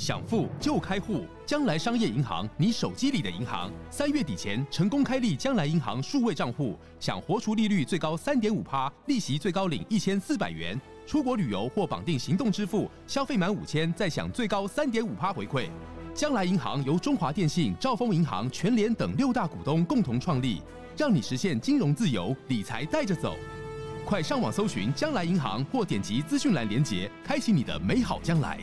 想富就开户，将来商业银行，你手机里的银行。三月底前成功开立将来银行数位账户，享活出利率最高三点五趴，利息最高领一千四百元。出国旅游或绑定行动支付，消费满五千再享最高三点五趴回馈。将来银行由中华电信、兆丰银行、全联等六大股东共同创立，让你实现金融自由，理财带着走。快上网搜寻将来银行，或点击资讯栏连结，开启你的美好将来。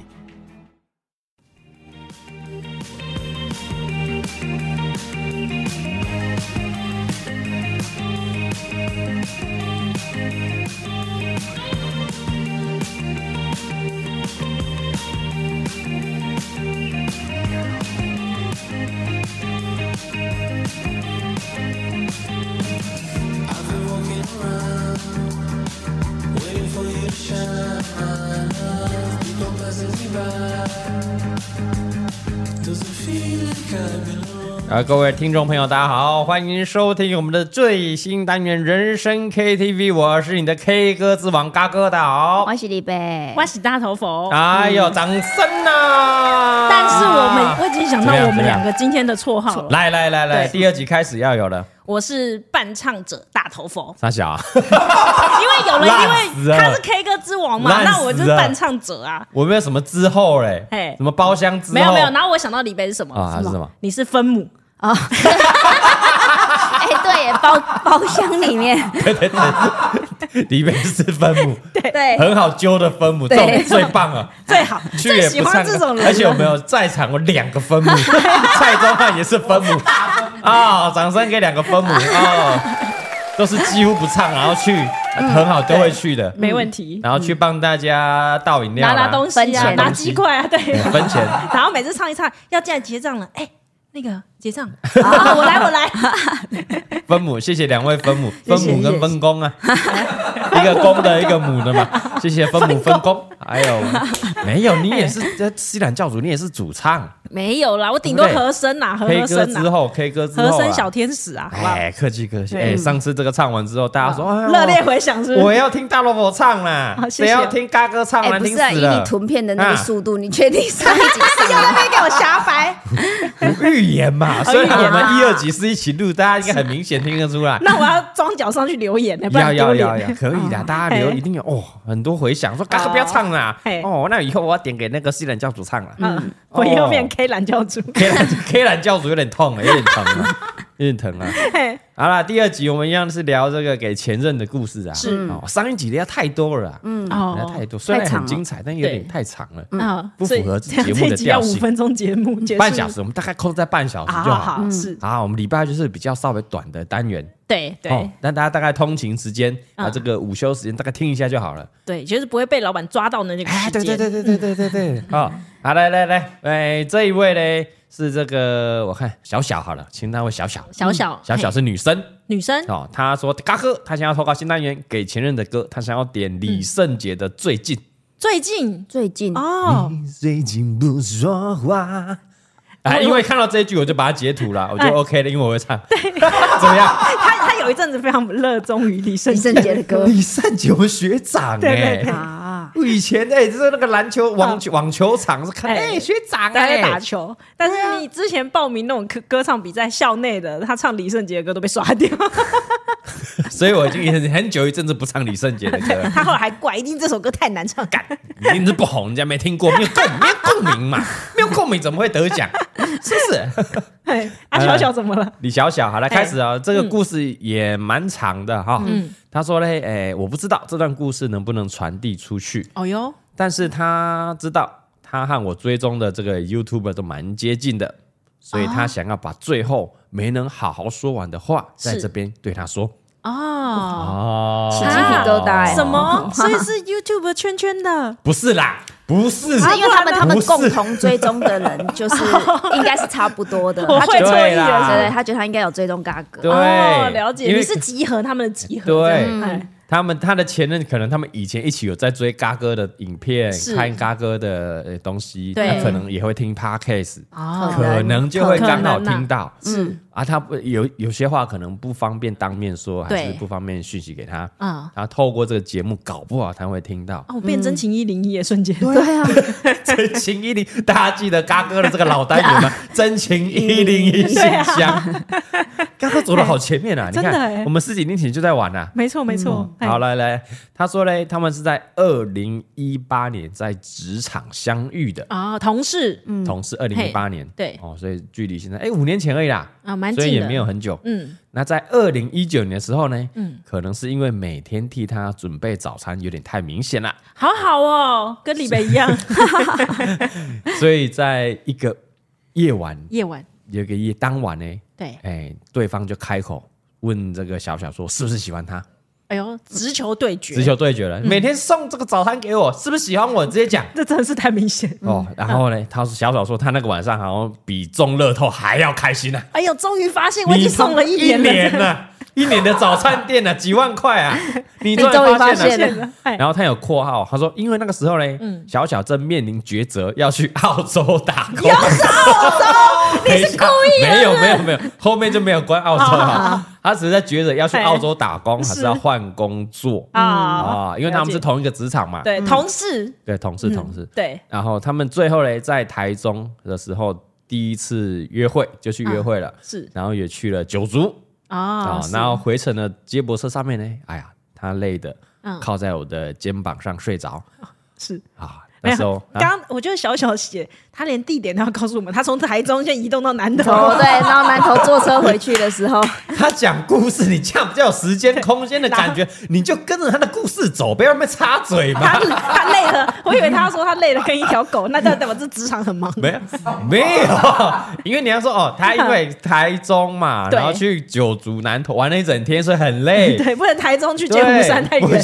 啊，各位听众朋友，大家好，欢迎收听我们的最新单元《人生 KTV》，我是你的 K 歌之王嘎哥，大家好，我是李贝，我是大头佛，哎呦，掌声啊！但是我们我已经想到我们两个今天的绰号了，来来来来，第二集开始要有了。我是伴唱者大头佛，傻小啊，因为有 了，因为他是 K 歌之王嘛，那我就是伴唱者啊。我没有什么之后嘞，哎，什么包厢之后？没有没有。然后我想到李贝是什么啊？是什么？你是分母啊？哎，对耶，包包厢里面，对对对，李贝是分母，对对，很好揪的分母，最最棒了，最好，最喜欢这种人。而且有没有在场？我两个分母，蔡宗翰也是分母。啊！掌声给两个分母啊！都是几乎不唱，然后去很好都会去的，没问题。然后去帮大家倒饮料、拿拿东西啊，拿鸡块啊，对，分钱。然后每次唱一唱，要进来结账了，哎，那个结账，我 来我来。分母，谢谢两位分母，分母跟分工啊，一个公的，一个母的嘛。谢谢分母分工。还有没有？你也是在西兰教主，你也是主唱。没有啦，我顶多和声呐，和和声。之后，K 歌之后，和声小天使啊，哎，客气客气。哎，上次这个唱完之后，大家说热烈回响，是不是？我要听大萝卜唱啦，谁要听嘎哥唱？难听死了。以你囤片的那个速度，你确定上一集上？有那边给我瞎掰？预言嘛，所以我们一二集是一起录，大家应该很明显听得出来。那我要装脚上去留言，要要要要，可以的，大家留一定有哦，很多回响，说嘎哥不要唱啦，哦，那以后我要点给那个西兰教主唱了，嗯，我以后变 K 兰教主。K 兰 K 兰教主有点痛，有点疼啊，有点疼啊。好啦，第二集我们一样是聊这个给前任的故事啊。是，上一集的太多了，嗯，哦，太多，虽然很精彩，但有点太长了，嗯，不符合节目的调性。五分钟节目，半小时，我们大概扣在半小时就好。是，啊，我们礼拜就是比较稍微短的单元。对对，但大家大概通勤时间啊，这个午休时间大概听一下就好了。对，就是不会被老板抓到的那个时间。对对对对对对对对。好，好，来来来，哎，这一位呢？是这个，我看小小好了，请他为小小。小小小小是女生，女生。哦。她说嘎哥，她想要投稿新单元给前任的歌，她想要点李圣杰的最近。最近？最近。哦，最近不说话。哎，因为看到这一句，我就把它截图了，我就 OK 了，因为我会唱。对，怎么样？他他有一阵子非常热衷于李圣杰的歌，李圣杰我们学长哎。我 以前哎，就是那个篮球网网球场是看哎学长在打球，但是你之前报名那种歌歌唱比赛，校内的他唱李圣杰的歌都被刷掉，所以我已经很很久一阵子不唱李圣杰的歌。他后来还怪，一定这首歌太难唱，干一定是不红，人家没听过，没有共 没有共鸣嘛，没有共鸣怎么会得奖？是不是？哎，阿小小怎么了？李小小，好来开始啊，这个故事也蛮长的哈。嗯。他说嘞，哎，我不知道这段故事能不能传递出去。哦哟，但是他知道他和我追踪的这个 YouTuber 都蛮接近的，所以他想要把最后没能好好说完的话，在这边对他说。哦哦，起鸡皮疙瘩，什么？所以是 YouTuber 圈圈的？不是啦。不是，是因为他们他们共同追踪的人就是 应该是差不多的。他会错意了，对对，他觉得他应该有追踪嘎哥。对，了解。你是集合他们的集合。对，他们他的前任可能他们以前一起有在追嘎哥的影片，看嘎哥的东西，他可能也会听 podcast，可能就会刚好听到。是啊，他不有有些话可能不方便当面说，还是不方便讯息给他。嗯，然后透过这个节目，搞不好他会听到。哦，变真情一零一，瞬间。对啊，真情一零，大家记得嘎哥的这个老单元吗？真情一零一信箱，嘎哥走的好前面啊！你看，我们十几年前就在玩啊。没错，没错。好，来来，他说嘞，他们是在二零一八年在职场相遇的。啊，同事，嗯。同事，二零一八年，对，哦，所以距离现在哎五年前而已啦，啊，蛮近，所以也没有很久，嗯。那在二零一九年的时候呢，嗯，可能是因为每天替他准备早餐有点太明显了，好好哦，跟李白一样，所以在一个夜晚，夜晚。有个夜当晚呢，对，哎，对方就开口问这个小小说是不是喜欢他。哎呦，直球对决，直球对决了！每天送这个早餐给我，是不是喜欢我？直接讲，这真的是太明显哦。然后呢，他说小爽说他那个晚上好像比中乐透还要开心呢。哎呦，终于发现我已经送了一年了，一年的早餐店呢，几万块啊！你终于发现了。然后他有括号，他说因为那个时候呢，小小正面临抉择，要去澳洲打工。要去澳洲？你是故意的？没有没有没有，后面就没有关澳洲了。他只是在觉得要去澳洲打工，还是要换工作啊啊？因为他们是同一个职场嘛，对，同事，对，同事，同事，对。然后他们最后呢，在台中的时候，第一次约会就去约会了，是，然后也去了九族啊，然后回程的接驳车上面呢，哎呀，他累的靠在我的肩膀上睡着，是。啊。那时候，刚我就小小写，他连地点都要告诉我们。他从台中先移动到南投，对，然后南投坐车回去的时候，他讲故事，你这样比较有时间空间的感觉，你就跟着他的故事走，不要那么插嘴嘛。他他累了，我以为他说他累了跟一条狗，那代表这职场很忙。没 有没有，因为你要说哦，他因为台中嘛，然后去九族南投玩了一整天，所以很累。对，不能台中去剑湖山太远。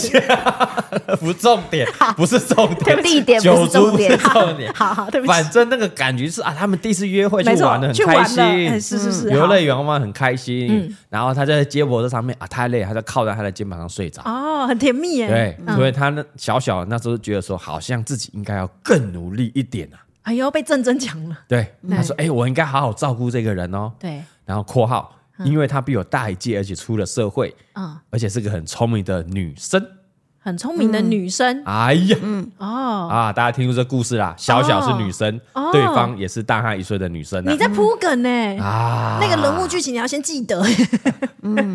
不重点，不是重点，地点。九族不是重点，好好，对不起。反正那个感觉是啊，他们第一次约会去玩的很开心，是是是，游乐园玩很开心。然后他在接驳车上面啊，太累，他就靠在他的肩膀上睡着。哦，很甜蜜耶。对，所以他那小小那时候觉得说，好像自己应该要更努力一点啊。哎呦，被郑真讲了。对，他说：“哎，我应该好好照顾这个人哦。”对。然后括号，因为他比我大一届，而且出了社会，嗯，而且是个很聪明的女生。很聪明的女生，哎呀，哦。啊，大家听出这故事啦。小小是女生，对方也是大他一岁的女生。你在铺梗呢？啊，那个人物剧情你要先记得。嗯，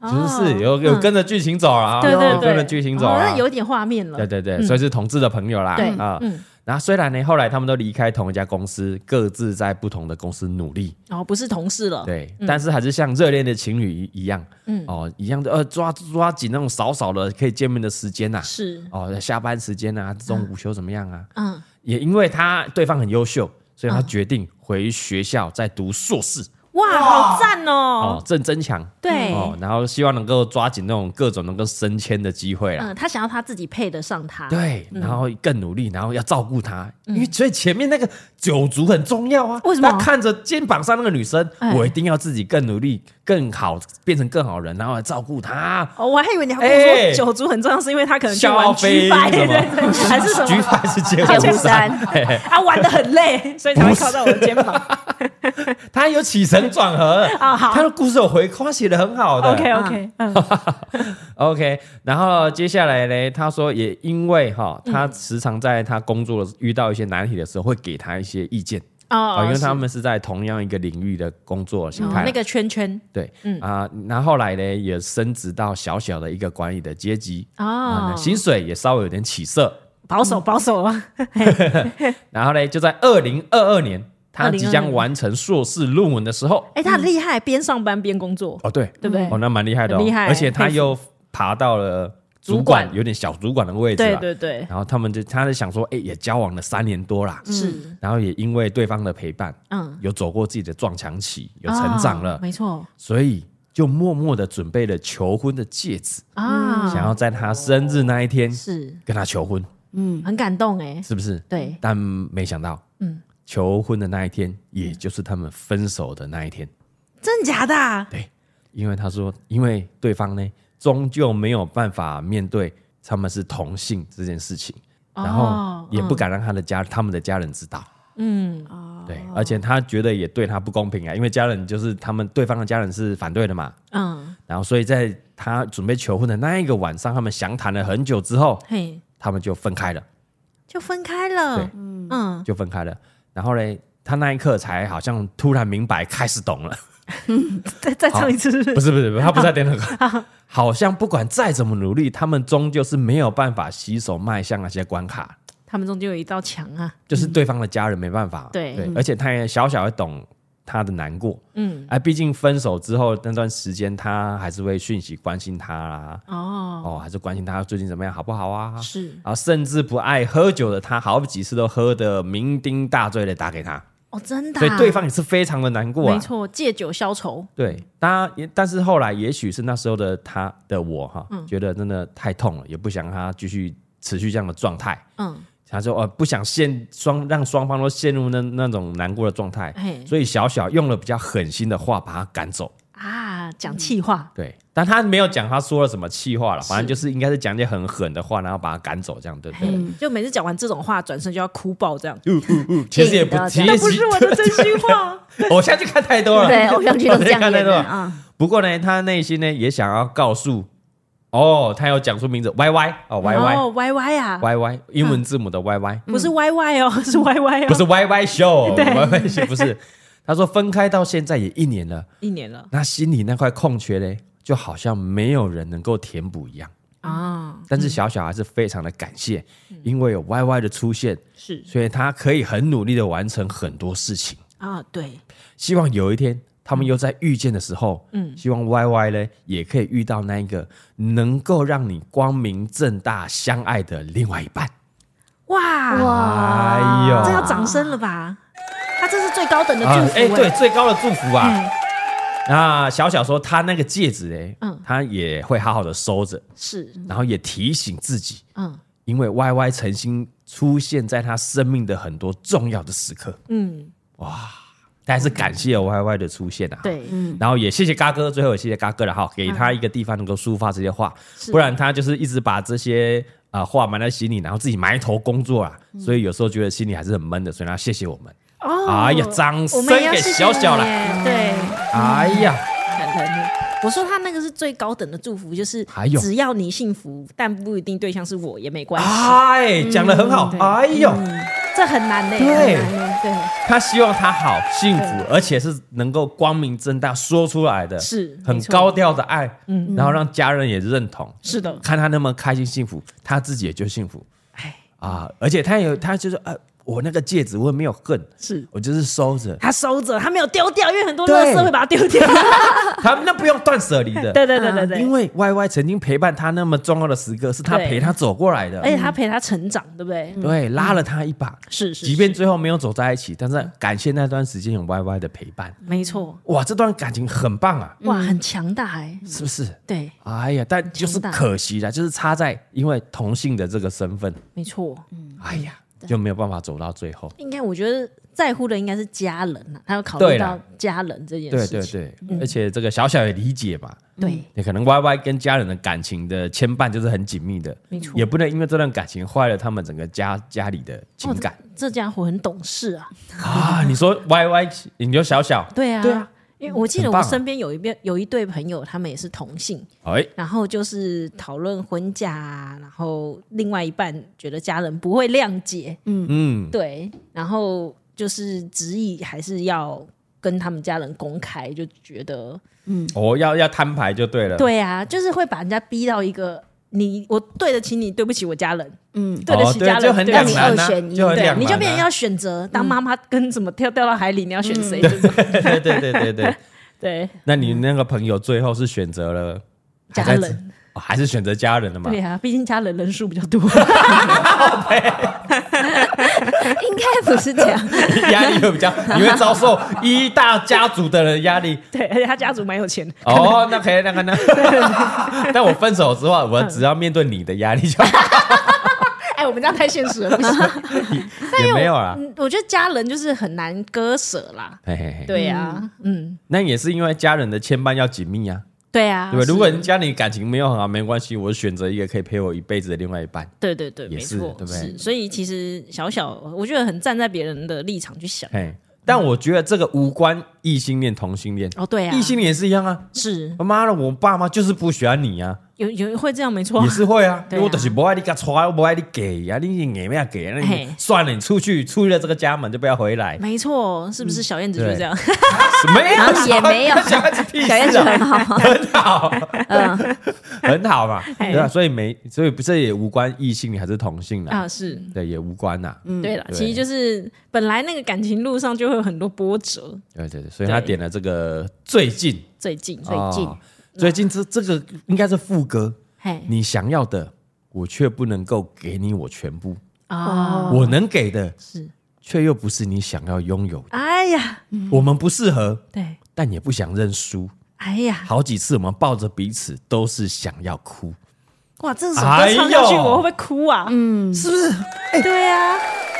就 是有有跟着剧情走啊，对对对，跟着剧情走那，有点画面了。对对对，所以是同志的朋友啦。对啊，嗯。然后虽然呢，后来他们都离开同一家公司，各自在不同的公司努力，哦，不是同事了，对，但是还是像热恋的情侣一样，嗯，哦，一样的，呃，抓抓紧那种少少的可以见面的时间呐，是，哦，下班时间啊，中午休怎么样啊？嗯，也因为他对方很优秀，所以他决定回学校再读硕士。哇，好赞哦！哦，正增强，对哦，然后希望能够抓紧那种各种能够升迁的机会啦。嗯，他想要他自己配得上他，对，然后更努力，然后要照顾他，因为所以前面那个九族很重要啊。为什么？他看着肩膀上那个女生，我一定要自己更努力，更好，变成更好人，然后来照顾他。哦，我还以为你要说九族很重要，是因为他可能去玩 G5，对对对，还是什么？G5 是剑湖山，啊，玩的很累，所以才会靠在我的肩膀。他有起承转合。啊，好，他的故事有回夸，写的很好的。OK OK，嗯，OK。然后接下来呢，他说也因为哈，他时常在他工作遇到一些难题的时候，会给他一些意见哦，因为他们是在同样一个领域的工作形态，那个圈圈。对，嗯啊，然后后来呢，也升职到小小的一个管理的阶级哦，薪水也稍微有点起色，保守保守啊。然后呢，就在二零二二年。他即将完成硕士论文的时候，哎，他很厉害，边上班边工作。哦，对，对不对？哦，那蛮厉害的，厉害。而且他又爬到了主管，有点小主管的位置。对对对。然后他们就，他就想说，哎，也交往了三年多啦。是。然后也因为对方的陪伴，嗯，有走过自己的撞墙期，有成长了。没错。所以就默默的准备了求婚的戒指啊，想要在他生日那一天是跟他求婚。嗯，很感动哎，是不是？对。但没想到，嗯。求婚的那一天，也就是他们分手的那一天，真假的？对，因为他说，因为对方呢终究没有办法面对他们是同性这件事情，然后也不敢让他的家、他们的家人知道。嗯，对，而且他觉得也对他不公平啊，因为家人就是他们对方的家人是反对的嘛。嗯，然后所以在他准备求婚的那一个晚上，他们详谈了很久之后，嘿，他们就分开了，就分开了。对，嗯，就分开了。然后嘞，他那一刻才好像突然明白，开始懂了。再 再唱一次是不是？不是不是，他不在点那个，好像不管再怎么努力，他们终究是没有办法洗手迈向那些关卡。他们终究有一道墙啊，就是对方的家人没办法。对对，而且他也小小的懂他的难过。嗯，哎，毕竟分手之后那段时间，他还是会讯息关心他啦。哦哦，还是关心他最近怎么样，好不好啊？是。然后甚至不爱喝酒的他，好几次都喝得酩酊大醉的打给他。哦，真的，所以对方也是非常的难过，没错，借酒消愁。对，当然也，但是后来也许是那时候的他的我哈，觉得真的太痛了，也不想他继续持续这样的状态。嗯，他说哦，不想陷双让双方都陷入那那种难过的状态，所以小小用了比较狠心的话把他赶走。啊，讲气话，对，但他没有讲他说了什么气话了，反正就是应该是讲点很狠的话，然后把他赶走，这样对不对？就每次讲完这种话，转身就要哭爆这样。其实也不，其实那不是我的 真心话。偶像剧看太多了，对，偶像剧都这样看太多了。不过呢，他内心呢也想要告诉，哦，他有讲出名字 Y Y 哦 Y Y 哦 Y Y 啊。Y Y 英文字母的 Y Y，不是 Y Y 哦，是 Y Y 哦，不是 Y Y Show，Y Y Show 不是。他说分开到现在也一年了，一年了，那心里那块空缺呢，就好像没有人能够填补一样啊。但是小小还是非常的感谢，因为有 Y Y 的出现，是，所以他可以很努力的完成很多事情啊。对，希望有一天他们又在遇见的时候，嗯，希望 Y Y 呢也可以遇到那一个能够让你光明正大相爱的另外一半。哇哇，哎呦，这要掌声了吧？他这是最高等的祝福，哎，对，最高的祝福啊！那小小说他那个戒指，哎，嗯，他也会好好的收着，是，然后也提醒自己，嗯，因为 Y Y 曾经出现在他生命的很多重要的时刻，嗯，哇，但是感谢 Y Y 的出现啊，对，嗯，然后也谢谢嘎哥，最后也谢谢嘎哥了哈，给他一个地方能够抒发这些话，不然他就是一直把这些啊话埋在心里，然后自己埋头工作啊，所以有时候觉得心里还是很闷的，所以他谢谢我们。哦，哎呀，掌声给小小了，对，哎呀，我说他那个是最高等的祝福，就是只要你幸福，但不一定对象是我也没关系。哎，讲的很好，哎呦，这很难的，对，对，他希望他好幸福，而且是能够光明正大说出来的，是很高调的爱，嗯，然后让家人也认同，是的，看他那么开心幸福，他自己也就幸福，哎，啊，而且他有他就是呃。我那个戒指，我也没有恨，是。我就是收着，他收着，他没有丢掉，因为很多垃圾会把它丢掉。他那不用断舍离的，对对对对对，因为 Y Y 曾经陪伴他那么重要的时刻，是他陪他走过来的，而且他陪他成长，对不对？对，拉了他一把，是是，即便最后没有走在一起，但是感谢那段时间有 Y Y 的陪伴，没错。哇，这段感情很棒啊，哇，很强大哎，是不是？对，哎呀，但就是可惜了，就是差在因为同性的这个身份，没错，嗯，哎呀。就没有办法走到最后。应该我觉得在乎的应该是家人呐，他要考虑到家人这件事情。对对对，而且这个小小也理解吧。对，你可能 Y Y 跟家人的感情的牵绊就是很紧密的，没错。也不能因为这段感情坏了他们整个家家里的情感。这家伙很懂事啊！啊，你说 Y Y，你就小小。对啊，对啊。因为我记得我身边有一边有一对朋友，他们也是同性，哎，然后就是讨论婚嫁，然后另外一半觉得家人不会谅解，嗯。嗯，对，然后就是执意还是要跟他们家人公开，就觉得，嗯，哦，要要摊牌就对了，对啊，就是会把人家逼到一个。你我对得起你，对不起我家人，嗯，对得起家人，就很两难二选一，对，你就变成要选择当妈妈跟什么跳掉到海里，你要选谁？对对对对对 对。那你那个朋友最后是选择了家人，还是选择家人的嘛？对呀，毕竟家人人数比较多。应该不是这样，压力会比较，你会遭受一大家族的人压力。对，而且他家族蛮有钱的。哦，那可以，那个那。但我分手之后，我只要面对你的压力就好。哎，我们这样太现实了，不行。也没有啦。我觉得家人就是很难割舍啦。对呀，嗯。那也是因为家人的牵绊要紧密啊。对啊，对吧？如果人家你感情没有很好，没关系，我选择一个可以陪我一辈子的另外一半。对对对，没错，对不对？所以其实小小，我觉得很站在别人的立场去想。但我觉得这个无关异性恋、同性恋哦，对啊，异性恋也是一样啊。是，妈的，我爸妈就是不喜欢你啊。有有会这样没错，也是会啊。我就是不爱你给不爱你给呀，你给没要给？那你算了，你出去出去了这个家门就不要回来。没错，是不是小燕子就这样？没有也没有，小燕子很好，很好，嗯，很好嘛，对吧？所以没，所以不是也无关异性还是同性的啊？是对，也无关呐。嗯，对了，其实就是本来那个感情路上就会有很多波折。对对对，所以他点了这个最近，最近，最近。最近这这个应该是副歌，你想要的我却不能够给你我全部啊，我能给的是，却又不是你想要拥有的。哎呀，我们不适合，对，但也不想认输。哎呀，好几次我们抱着彼此都是想要哭。哇，这首歌唱下去我会不会哭啊？嗯，是不是？哎对呀，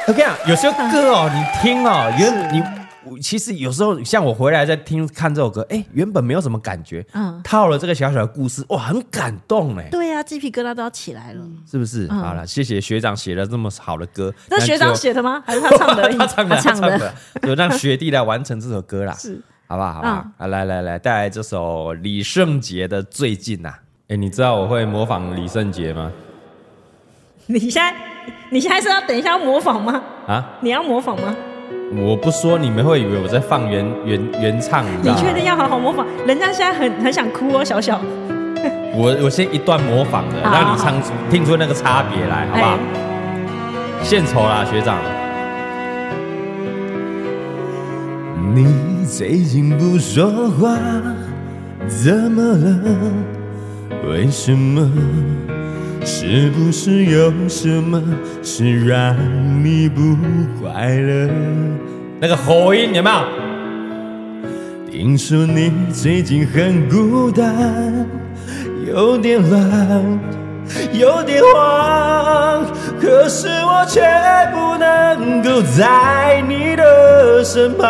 我跟你讲，有些歌哦，你听哦，原你。其实有时候像我回来在听看这首歌，哎，原本没有什么感觉，嗯，套了这个小小的故事，哇，很感动哎。对呀，鸡皮疙瘩都要起来了，是不是？好了，谢谢学长写了这么好的歌。那学长写的吗？还是 他唱的？他唱的，他唱的，就让学弟来完成这首歌啦。是，好不好？好吧。啊，来来来，带来这首李圣杰的《最近》呐。哎，你知道我会模仿李圣杰吗？你现在，你现在是要等一下要模仿吗？啊？你要模仿吗？我不说，你们会以为我在放原原原唱。你确定要好好模仿？人家现在很很想哭哦，小小。我我先一段模仿的，让你唱听出那个差别来，好不好？献丑啦，学长。你最近不说话，怎么了？为什么？是不是有什么事让你不快乐？那个喉音有没有？听说你最近很孤单，有点乱，有点慌，可是我却不能够在你的身旁。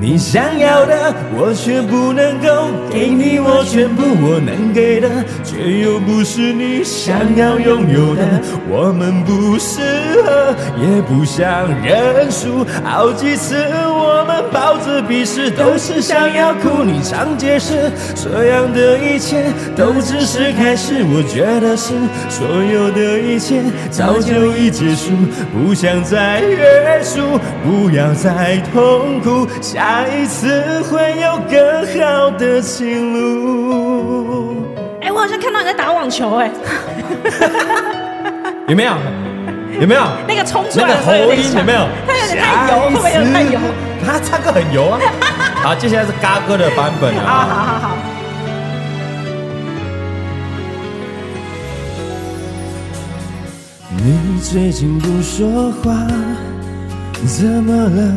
你想要的，我却不能够给你我全部，我能给的，却又不是你想要拥有的。我们不适合，也不想认输。好几次我们抱着彼此，都是想要哭。你常解释，这样的一切都只是开始。我觉得是所有的一切早就已结束，不想再约束，不要再痛苦。下一次会有更好的情路。哎，我好像看到你在打网球，哎，有没有？有没有？那个冲出来的喉音有没有？他有点太油，会不会有点太油？他唱歌很油啊。好，接下来是嘎哥的版本啊。好好好好。你最近不说话，怎么了？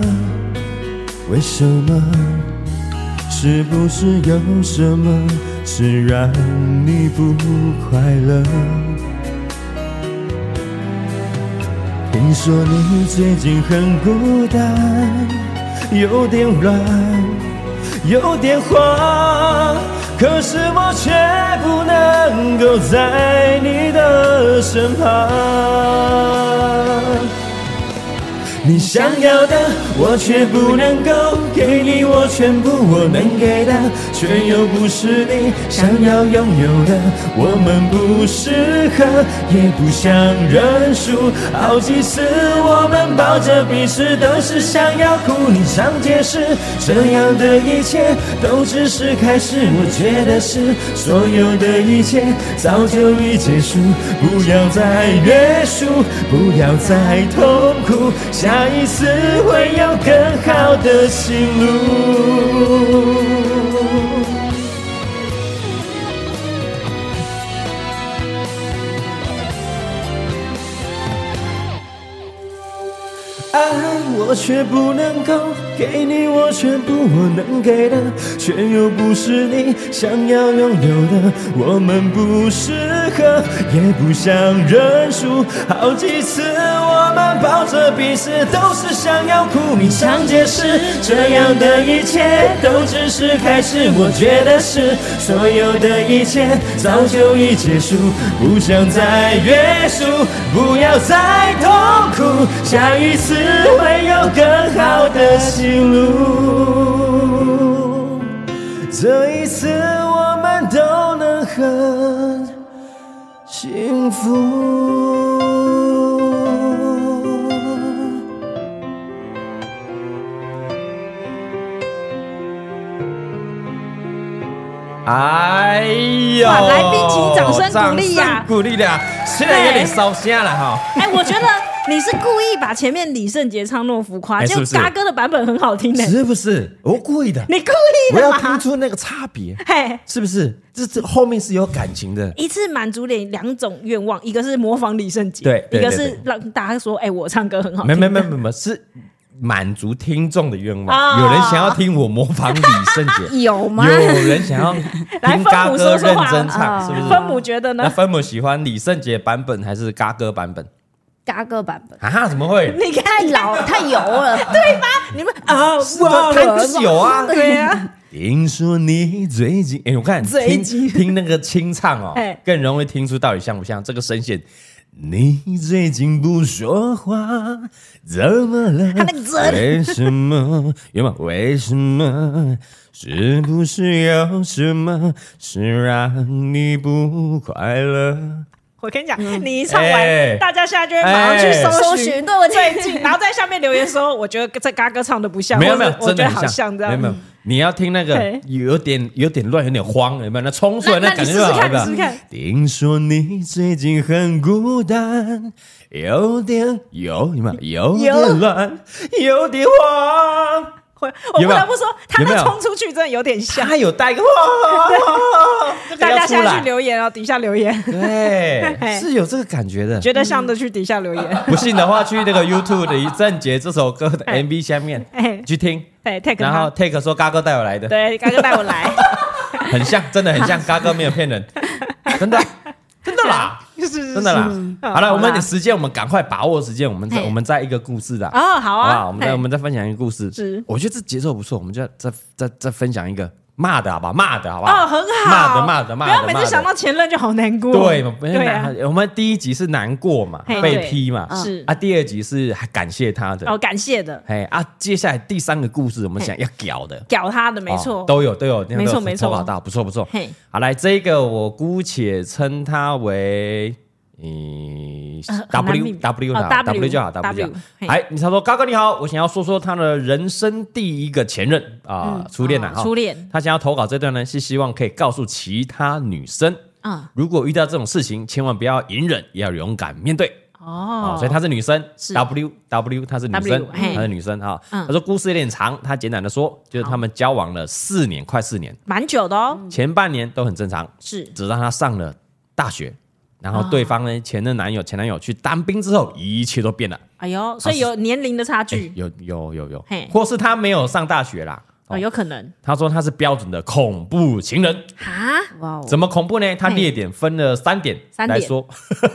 为什么？是不是有什么事让你不快乐？听说你最近很孤单，有点乱，有点慌，可是我却不能够在你的身旁。你想要的，我却不能够给你我全部，我能给的，却又不是你想要拥有的。我们不适合，也不想认输。好几次我们抱着彼此，都是想要哭。你常解释，这样的一切都只是开始。我觉得是所有的一切早就已结束，不要再约束，不要再痛苦。下一次会有更好的情路。爱我却不能够给你我全部，我能给的，却又不是你想要拥有的。我们不适合，也不想认输。好几次我们抱着彼此，都是想要哭，鸣枪解释。这样的一切都只是开始，我觉得是所有的一切早就已结束，不想再约束，不要再痛苦，下一次会有更好的心路，这一次我们都能很幸福。哎呦！来宾请掌声鼓励呀！鼓励的，虽然有点烧声了哈。哎，我觉得你是故意把前面李圣杰唱那么浮夸，就嘎哥的版本很好听的，是不是？我故意的，你故意的，我要听出那个差别，嘿，是不是？这这后面是有感情的，一次满足你两种愿望，一个是模仿李圣杰，对，一个是让大家说，哎，我唱歌很好听。没没没没没是。满足听众的愿望，有人想要听我模仿李圣杰，有吗？有人想要 听嘎哥认真唱，是不是？分母觉得呢？那分母喜欢李圣杰版本还是嘎哥版本？嘎哥版本啊？怎么会？你看老太油了，对吧？你们啊，我太不油啊！对呀。听说你最近，哎，我看听听那个清唱哦，更容易听出到底像不像这个声线。你最近不说话，怎么了？他那个嘴，为什么？有吗？为什么？是不是有什么是让你不快乐？我跟你讲，你一唱完，大家现在就会马上去搜寻，对我最近，然后在下面留言说，我觉得这嘎哥唱的不像，没有没有，我觉得好像这样，没有没有。你要听那个有点有点乱，有点慌，有没有？那冲出来那感觉就好了。听说你最近很孤单，有点有有没有？有点乱，有点慌。我不得不说，他那冲出去真的有点像，他有带个 大家现在去留言哦，底下留言，对，是有这个感觉的，觉得像的去底下留言。不信的话，去那个 YouTube 的一正杰这首歌的 MV 下面去听，对，take 然后 Take 说嘎哥带我来的，对，嘎哥带我来，很像，真的很像，嘎哥没有骗人，真的。真的啦，就是真的啦。好了，我们的时间，我们赶快把握时间，我们再我们再一个故事的。哦，好啊，我们再我们再分享一个故事。是，我觉得这节奏不错，我们就再再再分享一个。骂的好不好？骂的好不好？哦，很好。骂的骂的骂的。不要每次想到前任就好难过。对嘛？对啊。我们第一集是难过嘛，被批嘛。是啊。第二集是还感谢他的。哦，感谢的。哎啊，接下来第三个故事，我们想要屌的。屌他的，没错。都有都有，没错没错。好到不错不错。嘿，好来，这个我姑且称他为。嗯，W W 好，W 就好，W 就好。哎，你他说高哥你好，我想要说说他的人生第一个前任啊，初恋呐，初恋。他想要投稿这段呢，是希望可以告诉其他女生啊，如果遇到这种事情，千万不要隐忍，也要勇敢面对哦。所以她是女生，W W，她是女生，她是女生哈。他说故事有点长，他简短的说，就是他们交往了四年，快四年，蛮久的哦。前半年都很正常，是，直到他上了大学。然后对方呢，前任男友、前男友去当兵之后，一切都变了。哎呦，所以有年龄的差距，有有有有，或是他没有上大学啦，哦，有可能。他说他是标准的恐怖情人。啊，哇，怎么恐怖呢？他列点分了三点来说，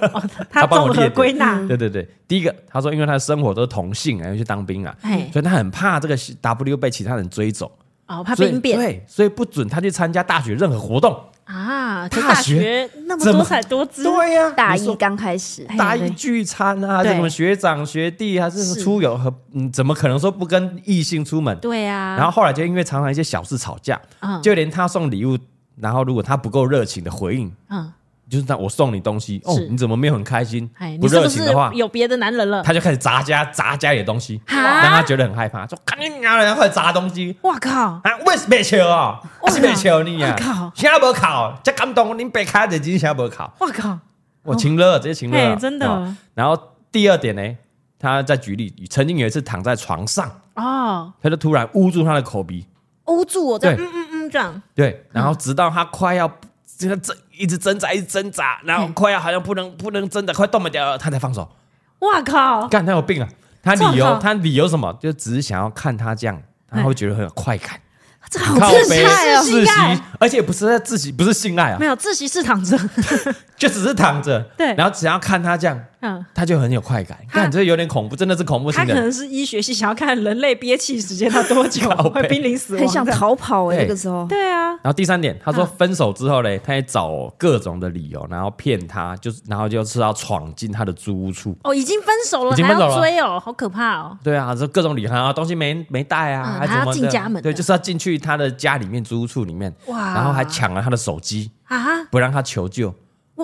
他帮我列归纳。对对对，第一个，他说因为他的生活都是同性，然后去当兵啊，所以他很怕这个 W 被其他人追走，哦，怕兵变，对，所以不准他去参加大学任何活动。啊，大学那么多彩多姿，对呀，大一刚开始，大一聚餐啊，什么学长学弟还是出游和，嗯，怎么可能说不跟异性出门？对呀，然后后来就因为常常一些小事吵架，就连他送礼物，然后如果他不够热情的回应，嗯。就是那我送你东西哦，你怎么没有很开心？不热情的话，有别的男人了。他就开始砸家砸家里的东西，让他觉得很害怕，说赶紧拿人快砸东西。哇靠！啊，为什么笑啊？为什么笑你啊？靠！现在不考，这感动，你别开眼睛，现在不考。哇靠！我情勒，直接情勒，真的。然后第二点呢，他在举例，曾经有一次躺在床上哦，他就突然捂住他的口鼻，捂住我，对，嗯嗯嗯，这样。对，然后直到他快要。这个挣一直挣扎，一直挣扎，然后快要好像不能不能挣扎，快动不掉了，他才放手。哇靠！干他有病啊！他理由他理由什么？就只是想要看他这样，他会觉得很有快感。这好自爱哦，自习，而且不是在自习，不是性爱啊，没有自习室躺着，就只是躺着。对，然后只要看他这样，嗯，他就很有快感。看，这有点恐怖，真的是恐怖型的。他可能是医学系，想要看人类憋气时间到多久 会濒临死亡，很想逃跑哎，那个时候。对啊。然后第三点，他说分手之后嘞，他也找各种的理由，然后骗他，就是然后就是要闯进他的租屋处。哦，已经分手了，已经分手了，追哦，好可怕哦。对啊，这各种理由啊，东西没没带啊，还要进家门。对，就是要进去他的家里面租屋处里面，哇，然后还抢了他的手机啊，不让他求救，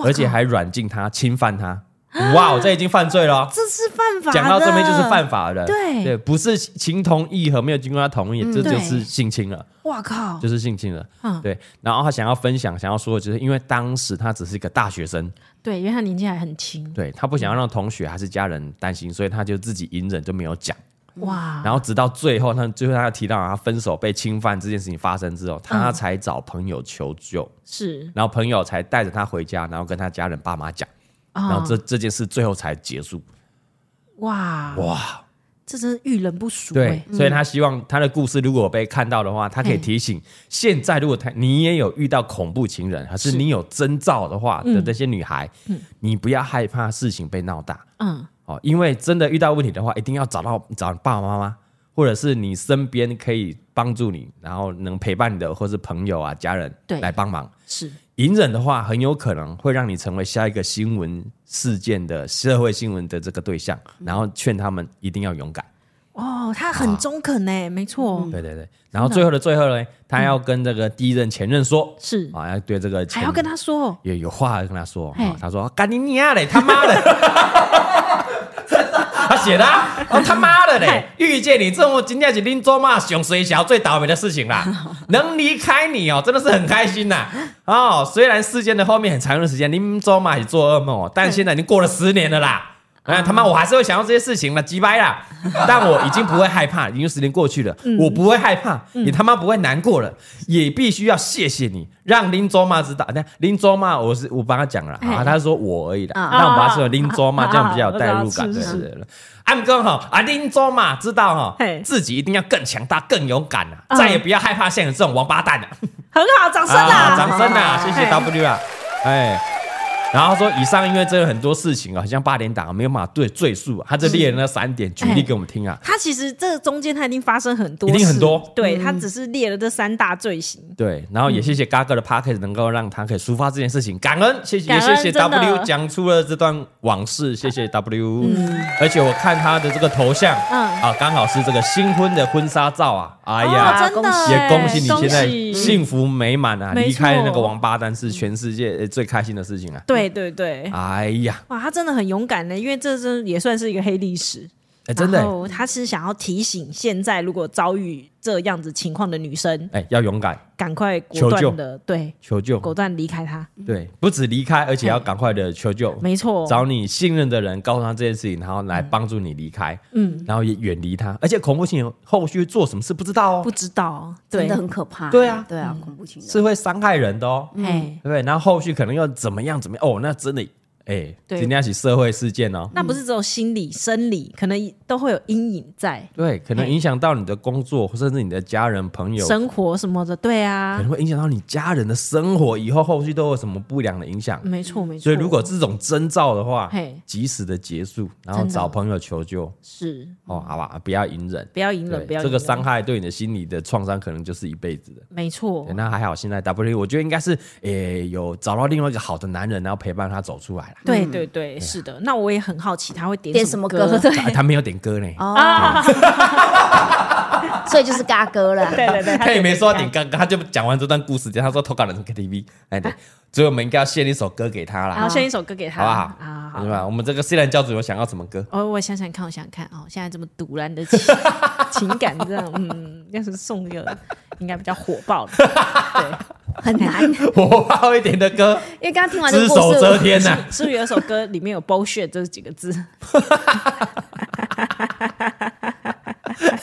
而且还软禁他，侵犯他。哇，这已经犯罪了，这是犯法。讲到这边就是犯法的，对对，不是情同意合，没有经过他同意，这就是性侵了。哇靠，就是性侵了。嗯，对。然后他想要分享，想要说的就是，因为当时他只是一个大学生，对，因为他年纪还很轻，对，他不想要让同学还是家人担心，所以他就自己隐忍，就没有讲。哇，然后直到最后，他最后他提到他分手被侵犯这件事情发生之后，他才找朋友求救，是，然后朋友才带着他回家，然后跟他家人爸妈讲。然后这这件事最后才结束，哇。哇，这真是遇人不淑。对，所以他希望他的故事如果被看到的话，他可以提醒现在如果他你也有遇到恐怖情人，还是你有征兆的话的这些女孩，你不要害怕事情被闹大，嗯，哦，因为真的遇到问题的话，一定要找到找爸爸妈妈，或者是你身边可以帮助你，然后能陪伴你的，或是朋友啊家人来帮忙，是。隐忍的话，很有可能会让你成为下一个新闻事件的社会新闻的这个对象，然后劝他们一定要勇敢。哦，他很中肯呢，啊、没错。对对对，然后最后的最后呢，他要跟这个第一任前任说，是啊，要对这个还要跟他说，也有话要跟他说。哦他说：“干你娘嘞，他妈的！” 他写的啊，哦他妈的嘞！遇见你这么今天是林州嘛，熊水小最倒霉的事情啦，能离开你哦，真的是很开心呐。哦，虽然事件的后面很长的时间，林州嘛也做噩梦，但现在已经过了十年了啦。哎，他妈，我还是会想到这些事情了，鸡掰啦！但我已经不会害怕，已经十年过去了，我不会害怕，你他妈不会难过了，也必须要谢谢你，让林卓玛知道。那林卓玛，我是我帮他讲了啊，他说我而已的，那我把他说林卓玛，这样比较有代入感的是了。安哥哈，啊林州嘛知道哈，自己一定要更强大、更勇敢了，再也不要害怕现在这种王八蛋了。很好，掌声啊！掌声啦！谢谢 W 啊，哎。然后说，以上因为这有很多事情啊，好像八点档没有办法对赘述，啊他这列了那三点举例给我们听啊。他其实这中间他已经发生很多，一定很多。对，他只是列了这三大罪行。对，然后也谢谢嘎哥的 pocket 能够让他可以抒发这件事情，感恩，谢谢，也谢谢 W 讲出了这段往事，谢谢 W。而且我看他的这个头像，嗯啊，刚好是这个新婚的婚纱照啊，哎呀，真的也恭喜你现在幸福美满啊，离开那个王八蛋是全世界最开心的事情啊。对。对对对，哎呀，哇，他真的很勇敢呢，因为这真也算是一个黑历史。哎，真的，他是想要提醒现在如果遭遇这样子情况的女生，哎，要勇敢，赶快果断的对求救，果断离开他。对，不止离开，而且要赶快的求救。没错，找你信任的人，告诉他这件事情，然后来帮助你离开。嗯，然后也远离他。而且恐怖情人后续做什么事不知道哦，不知道，真的很可怕。对啊，对啊，恐怖情人是会伤害人的哦。哎，对，然后后续可能又怎么样怎么样？哦，那真的。哎，今天起社会事件哦，那不是只有心理、生理，可能都会有阴影在。对，可能影响到你的工作，甚至你的家人、朋友、生活什么的。对啊，可能会影响到你家人的生活，以后后续都有什么不良的影响。没错，没错。所以如果这种征兆的话，及时的结束，然后找朋友求救。是哦，好吧，不要隐忍，不要隐忍，不要这个伤害对你的心理的创伤，可能就是一辈子的。没错。那还好，现在 W，我觉得应该是诶有找到另外一个好的男人，然后陪伴他走出来了。对对对。是的，那我也很好奇他会点什么歌？对，他没有点歌呢。哦，所以就是嘎歌了。对对对，他也没说点歌，他就讲完这段故事，他说投稿人是 KTV。哎，对，所以我们应该要献一首歌给他了。好，献一首歌给他，好不好？啊，好，是吧？我们这个虽然教主有想要什么歌？哦，我想想看，我想想看哦，现在这么赌烂的情 感，这样，嗯，要是送一个应该比较火爆的，对。很难，火爆一点的歌，因为刚刚听完这个故事，只手遮天呐、啊，是不是有首歌里面有 bullshit 这几个字？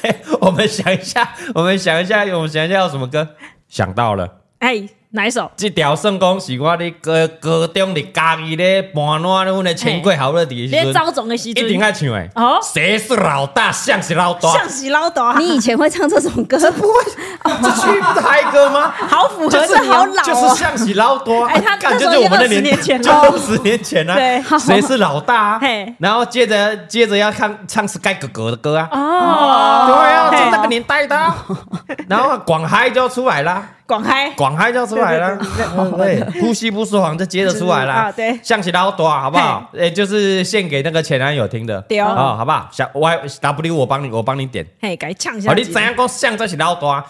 欸、我们想一下，我们想一下，我们想一下有什么歌？想到了，哎，哪一首？这条算讲是我的高高中的家己咧伴烂阮的千贵好乐迪，连招总的时阵一定爱唱诶。哦，谁是老大？像是老大，像是老大。你以前会唱这种歌？不会，这 曲不是嗨歌吗？好符合，就是好老，就是像是老大。哎，他感觉就我们的年前，就十年前啊。对，谁是老大？嘿，然后接着接着要看唱 Sky 哥哥的歌啊。哦，对啊，就那个年代的。然后广嗨就出来了。广嗨，广嗨就出出来了，对，呼吸不说谎就接着出来了，对，像是老大，好不好？诶，就是献给那个前男友听的，对啊，好不好？小 Y W，我帮你，我帮你点，嘿，该唱一下，你怎样讲像这是老大？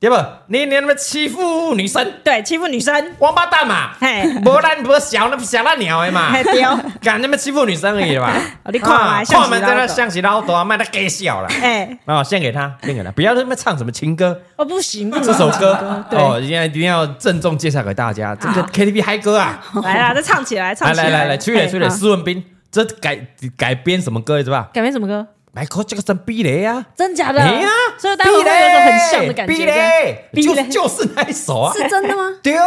对不？你你那么欺负女生，对，欺负女生，王八蛋嘛！嘿，无咱无小那小那鸟的嘛，对，敢那么欺负女生而已嘛？你看嘛，看嘛，在那象棋老多，卖的给笑了。哎，哦，献给他，献给他，不要他妈唱什么情歌哦，不行，这首歌哦，现在一定要郑重介绍给大家，这个 KTV 嗨歌啊！来啦，再唱起来，唱起来，来来来，吹来吹来，施文斌，这改改编什么歌是吧？改编什么歌？迈克杰克逊比雷呀，真假的？哎呀，所以大家会有种很像的感觉。比雷，就就是那一首啊，是真的吗？对啊，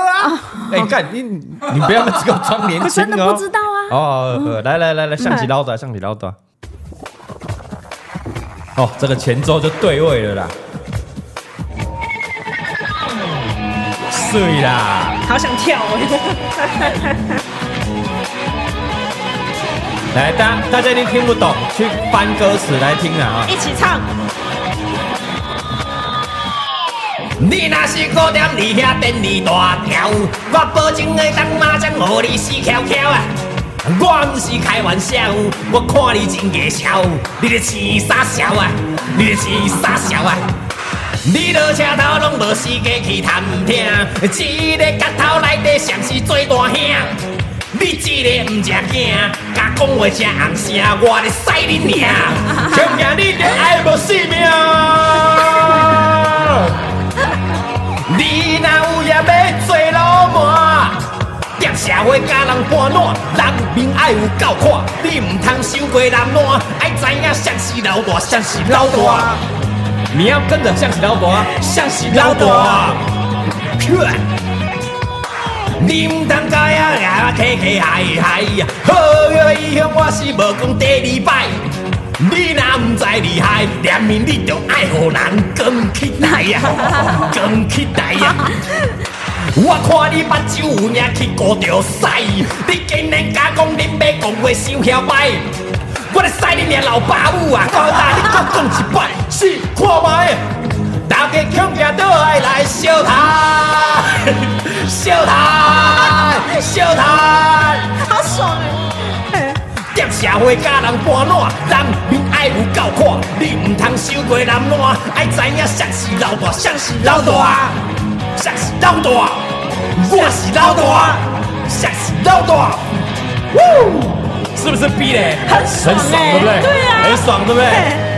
哎，你看你你不要这个装年轻哦，真的不知道啊。哦，来来来来，象棋捞的，象棋捞的。哦，这个前奏就对位了啦，碎啦，好想跳哦。来，大大家一定听不懂，去翻歌词来听啊！一起唱。你若是孤点你遐电力大条，我保证会当麻将和你死翘翘啊！我不是开玩笑，我看你真假笑，你咧痴傻笑啊！你咧痴傻笑啊！你落车头拢无时间去探听，一个角头内底像是最大兄。你这个唔食惊，甲讲话真红声，我咧使你命，恐惊你着爱无性命。你若有也要做老麻，踮社会甲人搬烂，人民爱有够看，你唔通伤过人烂，爱知影谁是老大，谁是老大。你要跟着谁是老大，谁是老大。你唔通甲呀呀客客嗨嗨呀，好个以后我是无讲第二摆。你若唔知厉害，连面你就爱互人讲起来呀，讲起来呀。我看你目睭有影去过着屎，你竟然敢讲你要讲话伤嚣摆，我来使你娘老爸母啊！我来你讲讲一摆，是看卖。大家恐惊都爱来烧他，烧他，烧他，好爽哎！踮社会甲人搬烂，人民爱有够看，你唔通收过人烂，爱知影谁是老大，谁是老大，谁是老大，我是老大，谁是老大，呜是不是逼嘞？很爽，很爽，对不对？对啊，很爽，对不对？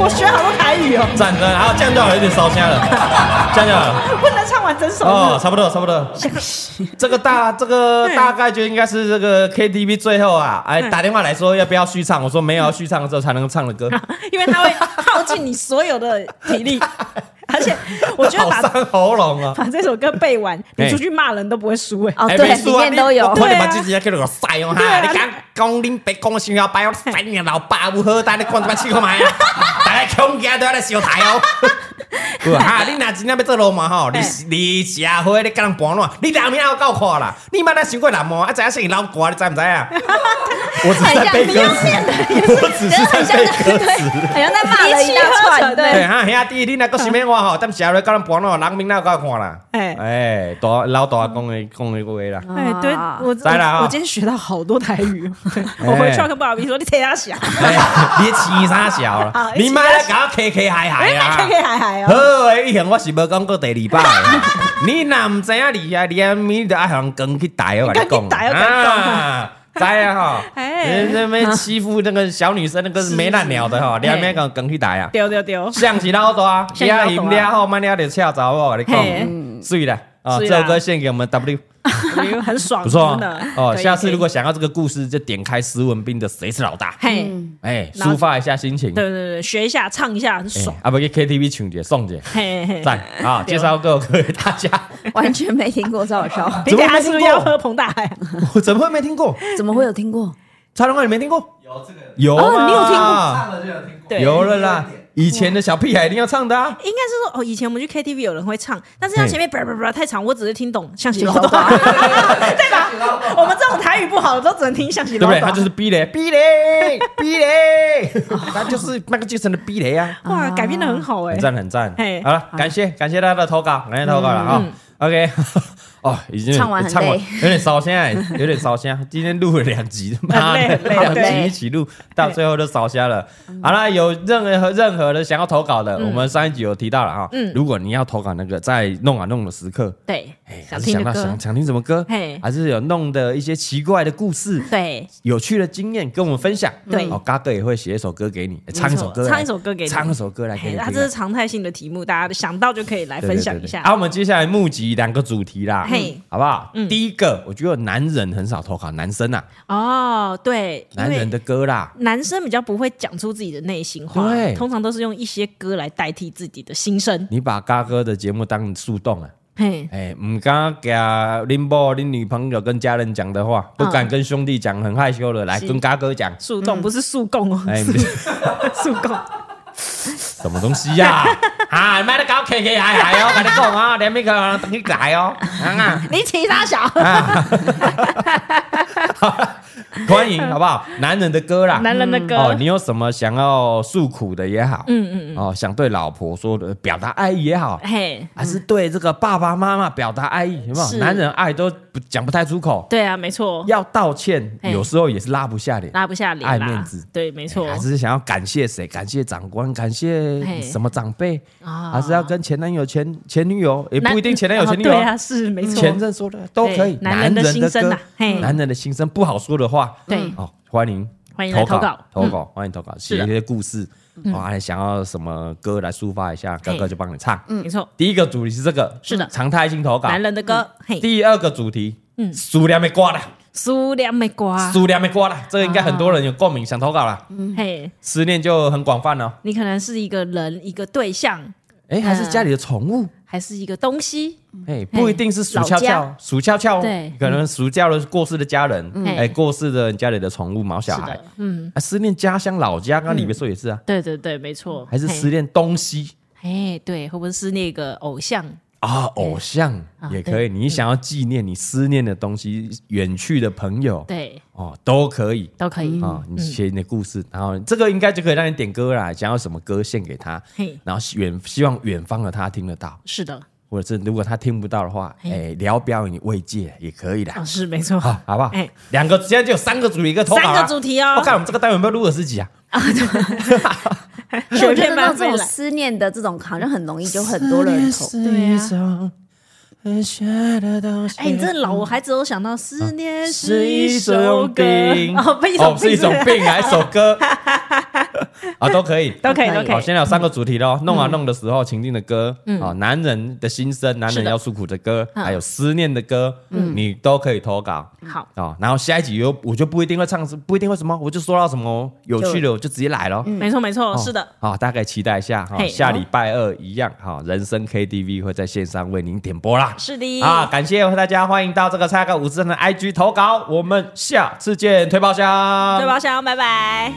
我学好多台语哦，赞的，然后这样就好，有点烧香了，这样就好，不能唱完整首哦，差不多，差不多。这个大，这个大概就应该是这个 KTV 最后啊，哎，打电话来说要不要续唱，我说没有，要续唱的时候才能唱的歌，因为他会耗尽你所有的体力。而且我觉得把伤喉咙啊，把这首歌背完，你出去骂人都不会输哎。哦，对，里面都有。对啊。把自己给那个塞哦哈，你讲讲恁别讲心要白哦，塞你老爸不好，但你看这么气个嘛呀？大家恐惊都要来笑台哦。哈，你若真正要做老妈吼，你你社会你跟人搬乱，你人民还有够看啦？你莫那想过人嘛？啊，知影是老大，你知唔知啊？我只是在背歌词，我只是在背歌词，好像在骂了一大串。对，哈兄弟，你那个什么话吼？咱社会跟人搬咯，人民哪有够看啦？哎哎，大老大讲的讲的话啦。哎，对我我今天学到好多台语，我回去跟爸比说，你听他小，你气啥小了？你妈来搞 K K 嗨嗨啊！K K 嗨嗨哦。以前我是无讲过第二摆，你若唔知影厉害，你阿咪就爱向讲去台我甲你讲啊，知啊哈，哎。那边欺负那个小女生，那个是没烂鸟的哈，你阿咪讲讲去打呀，丢丢丢，象棋老大，你阿姨你阿后妈你阿得恰着我跟你讲，水了啊，这首歌献给我们 W。很爽，不错哦。下次如果想要这个故事，就点开石文斌的《谁是老大》，嘿，哎，抒发一下心情。对对对，学一下，唱一下，很爽。啊，不给 KTV 请姐送姐，嘿嘿，赞啊！介绍各位大家，完全没听过赵少，怎么没听过？喝彭大海，我 怎么会没听过？怎么会有听过？蔡龙哥，你没听过？有这个有啊，你有听过？唱了就有听过，有了啦。以前的小屁孩一定要唱的啊！应该是说哦，以前我们去 KTV 有人会唱，但是像前面叭叭叭太长，我只是听懂象棋老豆，对吧？我们这种台语不好的都只能听象棋老豆，对不对？他就是逼雷，逼雷，逼雷，他就是那个阶层的逼雷啊！哇，改编的很好哎，很赞很赞。好了，感谢感谢大家的投稿，感谢投稿了啊。OK。哦，已经唱完，唱完有点烧声，有点烧香。今天录了两集，妈的，两集 一起录，到最后都烧香了。好了，有任何任何的想要投稿的，我们上一集有提到了哈。嗯，如果你要投稿那个在弄啊弄的时刻，对，还是想到想想听什么歌，还是有弄的一些奇怪的故事，对，有趣的经验跟我们分享。对，哦，嘎哥也会写一首歌给你，唱一首歌，唱一首歌给你，唱一首歌来给你。他这是常态性的题目，大家想到就可以来分享一下。好，我们接下来募集两个主题啦，嘿，好不好？嗯，第一个我觉得男人很少投稿，男生啊。哦，对，男人的歌啦，男生比较不会讲出自己的内心话，对，通常都是用一些歌来代替自己的心声。你把嘎哥的节目当树洞啊？嘿，哎，唔敢给林波、林女朋友跟家人讲的话，不敢跟兄弟讲，很害羞的，来跟嘎哥讲。树洞不是树洞哦，哎，树洞。什么东西呀？啊，买得高，K K 还还哦，跟你讲啊，连那个等你来哦，啊，你其他小。欢迎，好不好？男人的歌啦，男人的歌哦，你有什么想要诉苦的也好，嗯嗯嗯，哦，想对老婆说的表达爱意也好，嘿，还是对这个爸爸妈妈表达爱意，有没有？男人爱都不讲不太出口，对啊，没错。要道歉，有时候也是拉不下脸，拉不下脸，爱面子，对，没错。还是想要感谢谁？感谢长官，感谢什么长辈啊？还是要跟前男友、前前女友，也不一定前男友、前女友，对啊，是没错。前任说的都可以，男人的心声呐，男人的心声不好说的话。对，哦，欢迎欢迎投稿，投稿，欢迎投稿，写一些故事，哦，还想要什么歌来抒发一下，哥哥就帮你唱。嗯，没错。第一个主题是这个，是的，常态性投稿，男人的歌。嘿。第二个主题，嗯，思念的歌啦，思念的歌，思念的歌啦，这个应该很多人有共鸣，想投稿了。嗯，嘿，思念就很广泛了。你可能是一个人，一个对象，哎，还是家里的宠物。还是一个东西，哎，不一定是鼠翘翘，鼠翘翘，对，可能鼠掉了过世的家人，哎，过世的家里的宠物毛小孩，嗯，思念家乡老家，刚刚里面说也是啊，对对对，没错，还是思念东西，哎，对，会不会是那个偶像？啊，偶像也可以。你想要纪念你思念的东西，远去的朋友，对，哦，都可以，都可以啊。你写你的故事，然后这个应该就可以让你点歌啦。想要什么歌献给他，然后远希望远方的他听得到，是的。或者是如果他听不到的话，哎，聊表演慰藉也可以的。是没错，好，好不好？哎，两个现在就有三个主题，一个投稿，三个主题哦。我看我们这个单元有没有录了十几啊？啊，我觉得那种思念的这种好像很容易，就很多人投。对呀。哎，你这老孩子都想到思念是一首病哦，是一种病，还一首歌。啊，都可以，都可以，都可以。好，现在有三个主题喽，弄啊弄的时候情境的歌，嗯啊，男人的心声，男人要诉苦的歌，还有思念的歌，嗯。你都可以投稿。好。啊，然后下一集又我就不一定会唱，不一定会什么，我就说到什么有趣的，我就直接来了。没错，没错，是的。好，大概期待一下哈，下礼拜二一样哈，人生 KTV 会在线上为您点播啦。是的啊，感谢大家，欢迎到这个蔡哥五十人的 IG 投稿，我们下次见，推包厢，推包厢，拜拜。